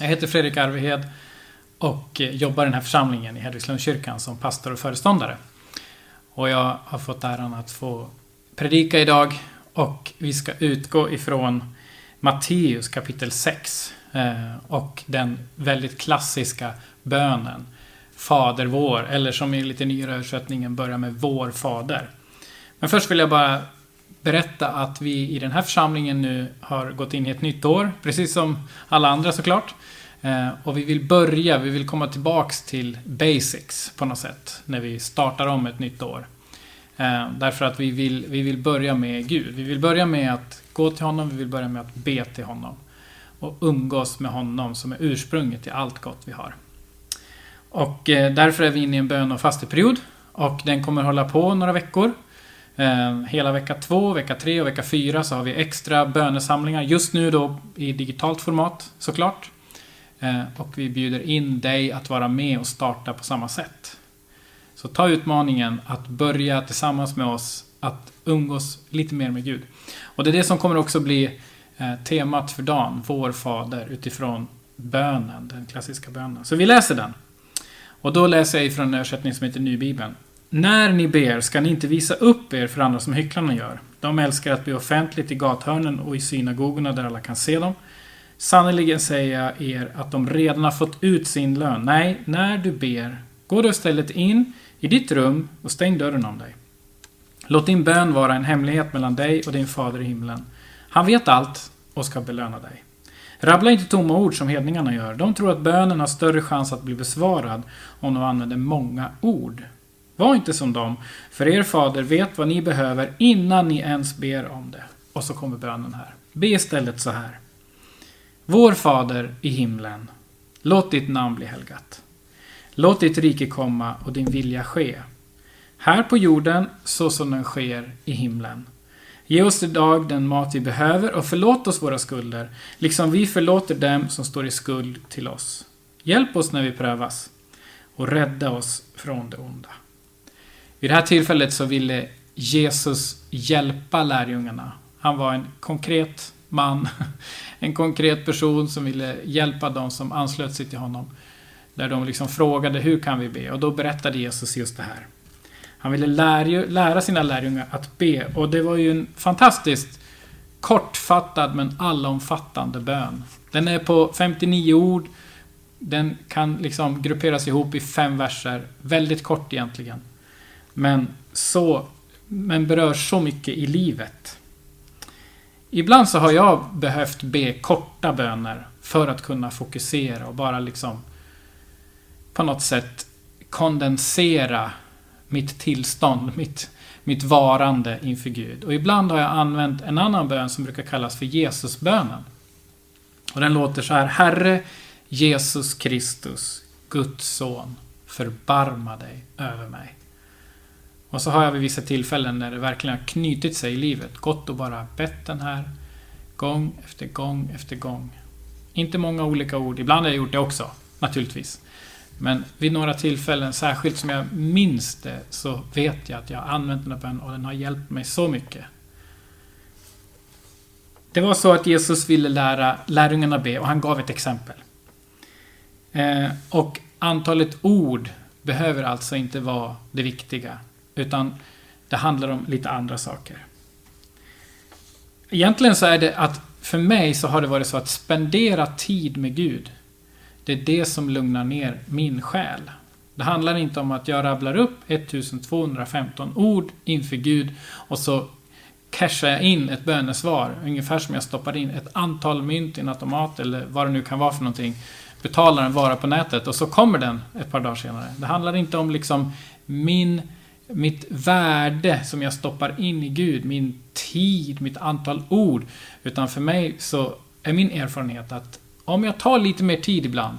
Jag heter Fredrik Arvehed och jobbar i den här församlingen i Hedvigslundskyrkan som pastor och föreståndare. Och jag har fått äran att få predika idag och vi ska utgå ifrån Matteus kapitel 6 eh, och den väldigt klassiska bönen Fader vår, eller som i lite nyare översättningen börjar med Vår Fader. Men först vill jag bara berätta att vi i den här församlingen nu har gått in i ett nytt år, precis som alla andra såklart. Eh, och vi vill börja, vi vill komma tillbaks till basics på något sätt, när vi startar om ett nytt år. Eh, därför att vi vill, vi vill börja med Gud. Vi vill börja med att gå till honom, vi vill börja med att be till honom. Och umgås med honom som är ursprunget till allt gott vi har. Och eh, därför är vi inne i en bön och fasteperiod. Och den kommer hålla på några veckor. Eh, hela vecka två, vecka tre och vecka fyra så har vi extra bönesamlingar. Just nu då i digitalt format såklart. Eh, och vi bjuder in dig att vara med och starta på samma sätt. Så ta utmaningen att börja tillsammans med oss att umgås lite mer med Gud. Och det är det som kommer också bli eh, temat för dagen, Vår Fader, utifrån bönen, den klassiska bönen. Så vi läser den. Och då läser jag ifrån en översättning som heter Nybibeln. När ni ber ska ni inte visa upp er för andra som hycklarna gör. De älskar att be offentligt i gathörnen och i synagogorna där alla kan se dem. Sannerligen säger jag er att de redan har fått ut sin lön. Nej, när du ber, gå då istället in i ditt rum och stäng dörren om dig. Låt din bön vara en hemlighet mellan dig och din fader i himlen. Han vet allt och ska belöna dig. Rabbla inte tomma ord som hedningarna gör. De tror att bönen har större chans att bli besvarad om de använder många ord. Var inte som dem, för er fader vet vad ni behöver innan ni ens ber om det. Och så kommer bönen här. Be istället så här. Vår fader i himlen. Låt ditt namn bli helgat. Låt ditt rike komma och din vilja ske. Här på jorden så som den sker i himlen. Ge oss idag den mat vi behöver och förlåt oss våra skulder, liksom vi förlåter dem som står i skuld till oss. Hjälp oss när vi prövas och rädda oss från det onda. Vid det här tillfället så ville Jesus hjälpa lärjungarna. Han var en konkret man, en konkret person som ville hjälpa dem som anslöt sig till honom. Där de liksom frågade hur kan vi be? Och då berättade Jesus just det här. Han ville lära, lära sina lärjungar att be och det var ju en fantastiskt kortfattad men allomfattande bön. Den är på 59 ord. Den kan liksom grupperas ihop i fem verser. Väldigt kort egentligen. Men, så, men berör så mycket i livet. Ibland så har jag behövt be korta böner för att kunna fokusera och bara liksom på något sätt kondensera mitt tillstånd, mitt, mitt varande inför Gud. Och ibland har jag använt en annan bön som brukar kallas för Jesusbönen. Och den låter så här. Herre Jesus Kristus, Guds son, förbarma dig över mig. Och så har jag vid vissa tillfällen när det verkligen har knutit sig i livet gått och bara bett den här gång efter gång efter gång. Inte många olika ord, ibland har jag gjort det också, naturligtvis. Men vid några tillfällen, särskilt som jag minns det, så vet jag att jag har använt den här bönen och den har hjälpt mig så mycket. Det var så att Jesus ville lära lärjungarna be och han gav ett exempel. Eh, och antalet ord behöver alltså inte vara det viktiga. Utan det handlar om lite andra saker. Egentligen så är det att för mig så har det varit så att spendera tid med Gud det är det som lugnar ner min själ. Det handlar inte om att jag rabblar upp 1215 ord inför Gud och så cashar jag in ett bönesvar. Ungefär som jag stoppar in ett antal mynt i en automat eller vad det nu kan vara för någonting. Betalar en vara på nätet och så kommer den ett par dagar senare. Det handlar inte om liksom min, mitt värde som jag stoppar in i Gud, min tid, mitt antal ord. Utan för mig så är min erfarenhet att om jag tar lite mer tid ibland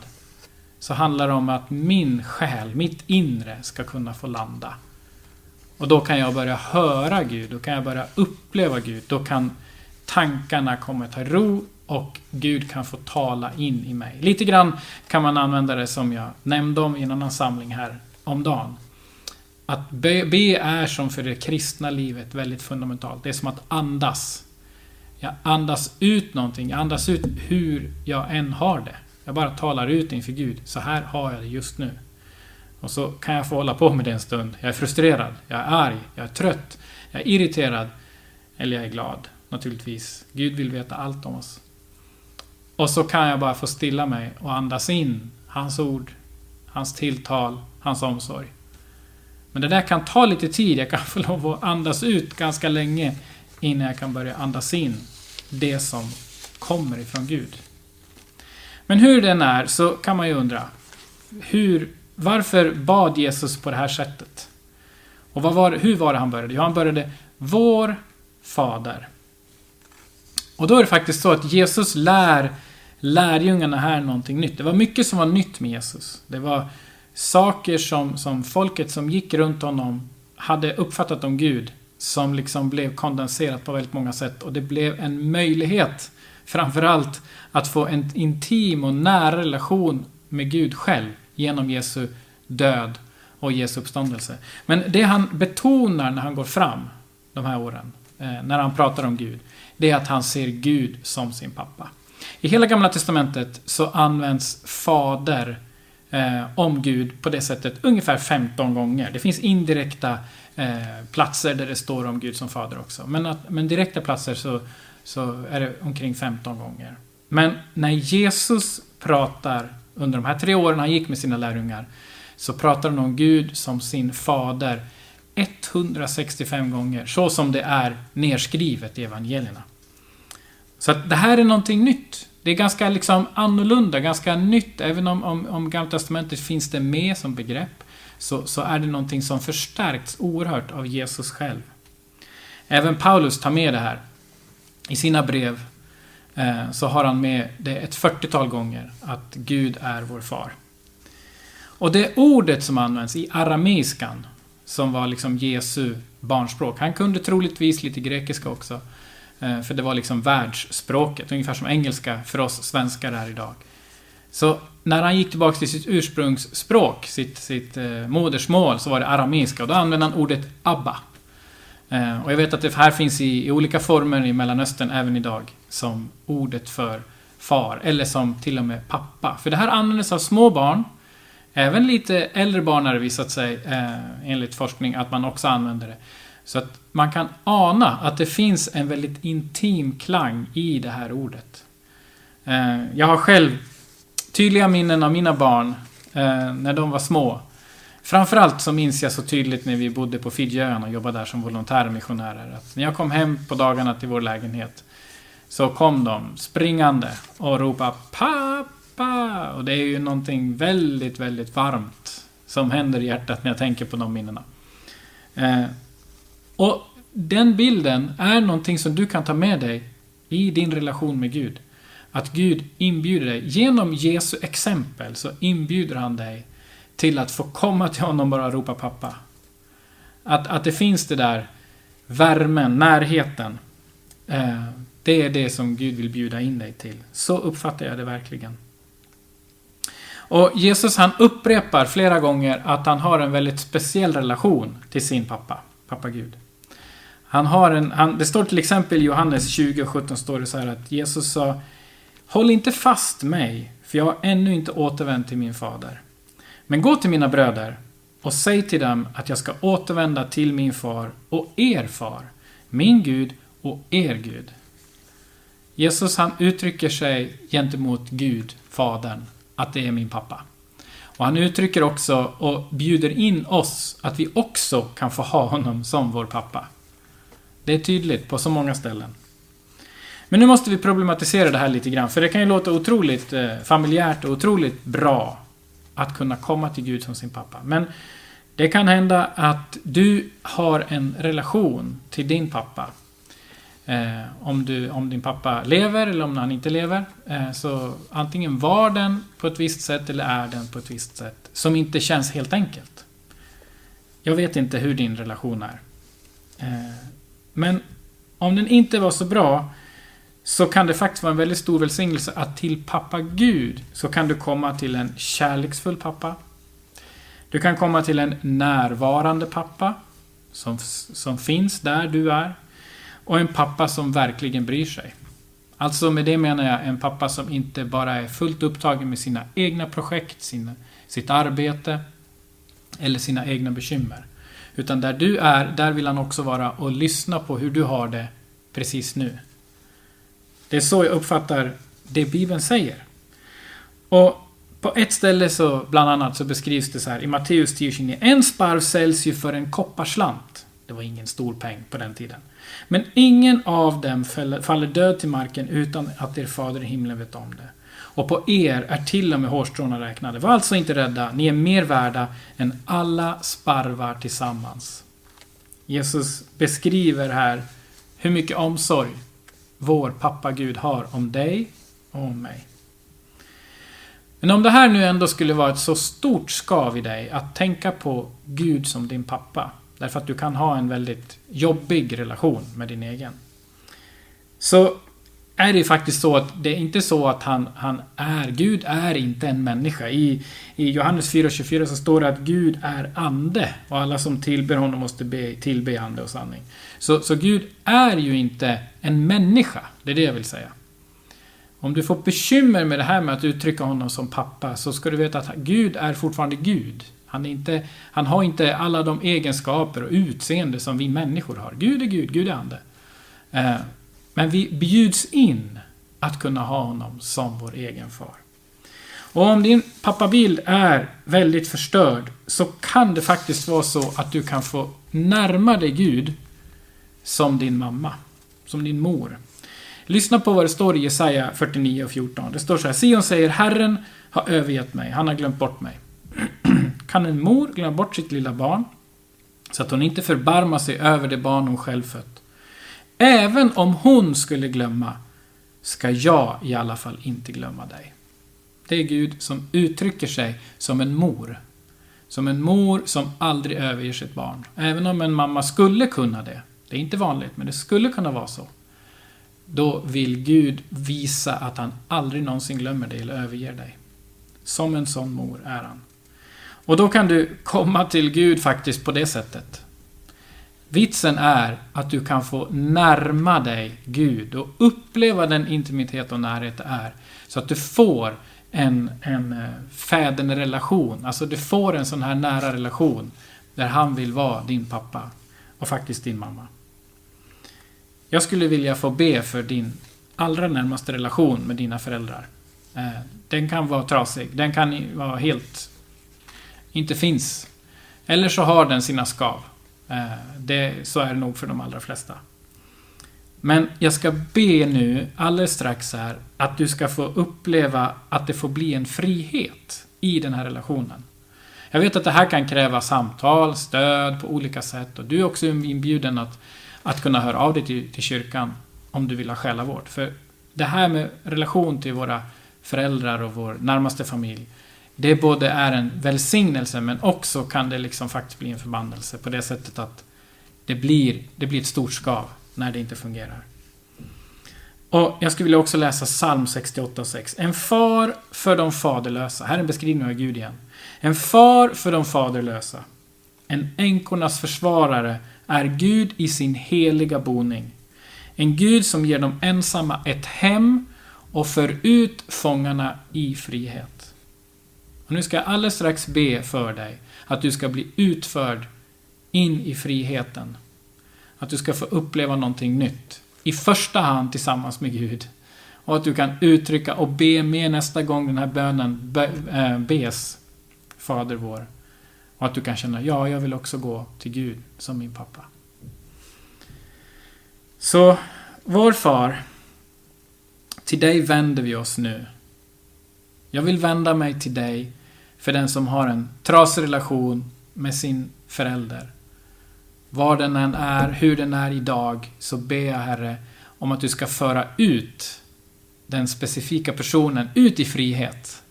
så handlar det om att min själ, mitt inre, ska kunna få landa. Och då kan jag börja höra Gud, då kan jag börja uppleva Gud, då kan tankarna komma ta ro och Gud kan få tala in i mig. Lite grann kan man använda det som jag nämnde om i en annan samling här om dagen. Att be, be är som för det kristna livet väldigt fundamentalt. Det är som att andas. Jag andas ut någonting, jag andas ut hur jag än har det. Jag bara talar ut inför Gud. Så här har jag det just nu. Och så kan jag få hålla på med det en stund. Jag är frustrerad, jag är arg, jag är trött, jag är irriterad. Eller jag är glad, naturligtvis. Gud vill veta allt om oss. Och så kan jag bara få stilla mig och andas in hans ord, hans tilltal, hans omsorg. Men det där kan ta lite tid. Jag kan få lov att andas ut ganska länge innan jag kan börja andas in det som kommer ifrån Gud. Men hur den är så kan man ju undra. Hur, varför bad Jesus på det här sättet? Och vad var, hur var det han började? Jo, han började Vår Fader. Och då är det faktiskt så att Jesus lär lärjungarna här någonting nytt. Det var mycket som var nytt med Jesus. Det var saker som, som folket som gick runt honom hade uppfattat om Gud som liksom blev kondenserat på väldigt många sätt och det blev en möjlighet framförallt att få en intim och nära relation med Gud själv genom Jesu död och Jesu uppståndelse. Men det han betonar när han går fram de här åren, eh, när han pratar om Gud, det är att han ser Gud som sin pappa. I hela Gamla Testamentet så används Fader eh, om Gud på det sättet ungefär 15 gånger. Det finns indirekta eh, platser där det står om Gud som Fader också. Men, att, men direkta platser så, så är det omkring 15 gånger. Men när Jesus pratar under de här tre åren han gick med sina lärjungar så pratar han om Gud som sin fader 165 gånger, så som det är nerskrivet i evangelierna. Så att det här är någonting nytt. Det är ganska liksom annorlunda, ganska nytt. Även om, om, om Gamla Testamentet finns det med som begrepp så, så är det någonting som förstärks oerhört av Jesus själv. Även Paulus tar med det här. I sina brev eh, så har han med det ett 40-tal gånger, att Gud är vår far. Och det ordet som används i arameiskan, som var liksom Jesu barnspråk, han kunde troligtvis lite grekiska också, Eh, Eh, för det var liksom världsspråket, ungefär som engelska för oss svenskar är idag. Så när han gick tillbaka till sitt ursprungsspråk, sitt, sitt eh, modersmål, så var det arameiska och då använde han ordet ABBA. Eh, och jag vet att det här finns i, i, olika former i Mellanöstern även idag som ordet för far, eller som till och med pappa. För det här användes av små barn, även lite äldre barn har det visat sig, eh, enligt forskning, att man också använder det. Så att man kan ana att det finns en väldigt intim klang i det här ordet. Eh, jag har själv tydliga minnen av mina barn eh, när de var små. Framförallt så minns jag så tydligt när vi bodde på Fidjöarna och jobbade där som volontärmissionärer. Att när jag kom hem på dagarna till vår lägenhet så kom de springande och ropade pappa. Och det är ju någonting väldigt, väldigt varmt som händer i hjärtat när jag tänker på de minnena. Eh, och den bilden är någonting som du kan ta med dig i din relation med Gud. Att Gud inbjuder dig. Genom Jesu exempel så inbjuder han dig till att få komma till honom och bara ropa pappa. Att, att det finns det där värmen, närheten. Eh, det är det som Gud vill bjuda in dig till. Så uppfattar jag det verkligen. Och Jesus han upprepar flera gånger att han har en väldigt speciell relation till sin pappa, pappa Gud. Han har en, han, det står till exempel i Johannes 20 och 17 står det så här att Jesus sa Håll inte fast mig, för jag har ännu inte återvänt till min fader. Men gå till mina bröder och säg till dem att jag ska återvända till min far och er far, min Gud och er Gud. Jesus han uttrycker sig gentemot Gud, Fadern, att det är min pappa. Och han uttrycker också och bjuder in oss att vi också kan få ha honom som vår pappa. Det är tydligt på så många ställen. Men nu måste vi problematisera det här lite grann, för det kan ju låta otroligt eh, familjärt och otroligt bra att kunna komma till Gud som sin pappa. Men det kan hända att du har en relation till din pappa. Eh, om, du, om din pappa lever eller om han inte lever. Eh, så antingen var den på ett visst sätt eller är den på ett visst sätt. Som inte känns helt enkelt. Jag vet inte hur din relation är. Eh, men om den inte var så bra så kan det faktiskt vara en väldigt stor välsignelse att till pappa Gud så kan du komma till en kärleksfull pappa. Du kan komma till en närvarande pappa som, som finns där du är. Och en pappa som verkligen bryr sig. Alltså med det menar jag en pappa som inte bara är fullt upptagen med sina egna projekt, sina, sitt arbete eller sina egna bekymmer. Utan där du är, där vill han också vara och lyssna på hur du har det precis nu. Det är så jag uppfattar det Bibeln säger. Och på ett ställe så, bland annat, så beskrivs det så här i Matteus 10.29. En sparv säljs ju för en kopparslant. Det var ingen stor peng på den tiden. Men ingen av dem faller död till marken utan att er fader i himlen vet om det. Och på er är till och med hårstråna räknade. Var alltså inte rädda, ni är mer värda än alla sparvar tillsammans. Jesus beskriver här hur mycket omsorg vår pappa Gud har om dig och om mig. Men om det här nu ändå skulle vara ett så stort skav i dig att tänka på Gud som din pappa. Därför att du kan ha en väldigt jobbig relation med din egen. Så är det ju faktiskt så att det är inte så att han, han är, Gud är inte en människa. I, i Johannes 4.24 så står det att Gud är ande och alla som tillber honom måste be, tillbe ande och sanning. Så, så Gud är ju inte en människa, det är det jag vill säga. Om du får bekymmer med det här med att uttrycka honom som pappa så ska du veta att Gud är fortfarande Gud. Han, är inte, han har inte alla de egenskaper och utseende som vi människor har. Gud är Gud, Gud är ande. Eh, men vi bjuds in att kunna ha honom som vår egen far. Och om din pappabild är väldigt förstörd så kan det faktiskt vara så att du kan få närma dig Gud som din mamma, som din mor. Lyssna på vad det står i Jesaja 49 och 14. Det står så här. Sion säger Herren har övergett mig, han har glömt bort mig. kan en mor glömma bort sitt lilla barn? Så att hon inte förbarmar sig över det barn hon själv fött. Även om hon skulle glömma ska jag i alla fall inte glömma dig. Det är Gud som uttrycker sig som en mor. Som en mor som aldrig överger sitt barn. Även om en mamma skulle kunna det. Det är inte vanligt, men det skulle kunna vara så. Då vill Gud visa att han aldrig någonsin glömmer dig eller överger dig. Som en sån mor är han. Och då kan du komma till Gud faktiskt på det sättet. Vitsen är att du kan få närma dig Gud och uppleva den intimitet och närhet det är. Så att du får en, en eh, fädernerelation. Alltså du får en sån här nära relation. Där han vill vara din pappa. Och faktiskt din mamma. Jag skulle vilja få be för din allra närmaste relation med dina föräldrar. Eh, den kan vara trasig. Den kan vara helt... Inte finns. Eller så har den sina skav. Eh, det, så är det nog för de allra flesta. Men jag ska be nu alldeles strax här att du ska få uppleva att det får bli en frihet i den här relationen. Jag vet att det här kan kräva samtal, stöd på olika sätt och du är också inbjuden att, att kunna höra av dig till, till kyrkan om du vill ha själavård. För det här med relation till våra föräldrar och vår närmaste familj det både är en välsignelse men också kan det liksom faktiskt bli en förbannelse på det sättet att det blir, det blir ett stort skav när det inte fungerar. Och Jag skulle vilja också läsa psalm 68.6. En far för de faderlösa. Här är en beskrivning av Gud igen. En far för de faderlösa. En änkornas försvarare är Gud i sin heliga boning. En Gud som ger de ensamma ett hem och för ut fångarna i frihet. Och nu ska jag alldeles strax be för dig att du ska bli utförd in i friheten. Att du ska få uppleva någonting nytt. I första hand tillsammans med Gud. Och att du kan uttrycka och be med nästa gång den här bönen be, äh, bes. Fader vår. Och att du kan känna, ja, jag vill också gå till Gud som min pappa. Så, vår far. Till dig vänder vi oss nu. Jag vill vända mig till dig för den som har en trasig relation med sin förälder. Var den än är, hur den är idag, så ber jag Herre om att du ska föra ut den specifika personen ut i frihet.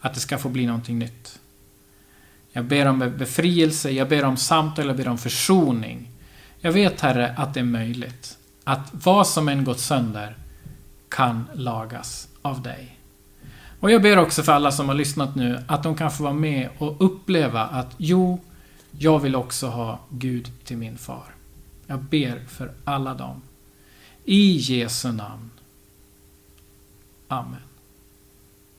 Att det ska få bli någonting nytt. Jag ber om befrielse, jag ber om samtal, jag ber om försoning. Jag vet Herre att det är möjligt. Att vad som än gått sönder kan lagas av dig. Och jag ber också för alla som har lyssnat nu att de kan få vara med och uppleva att jo, jag vill också ha Gud till min far. Jag ber för alla dem. I Jesu namn. Amen.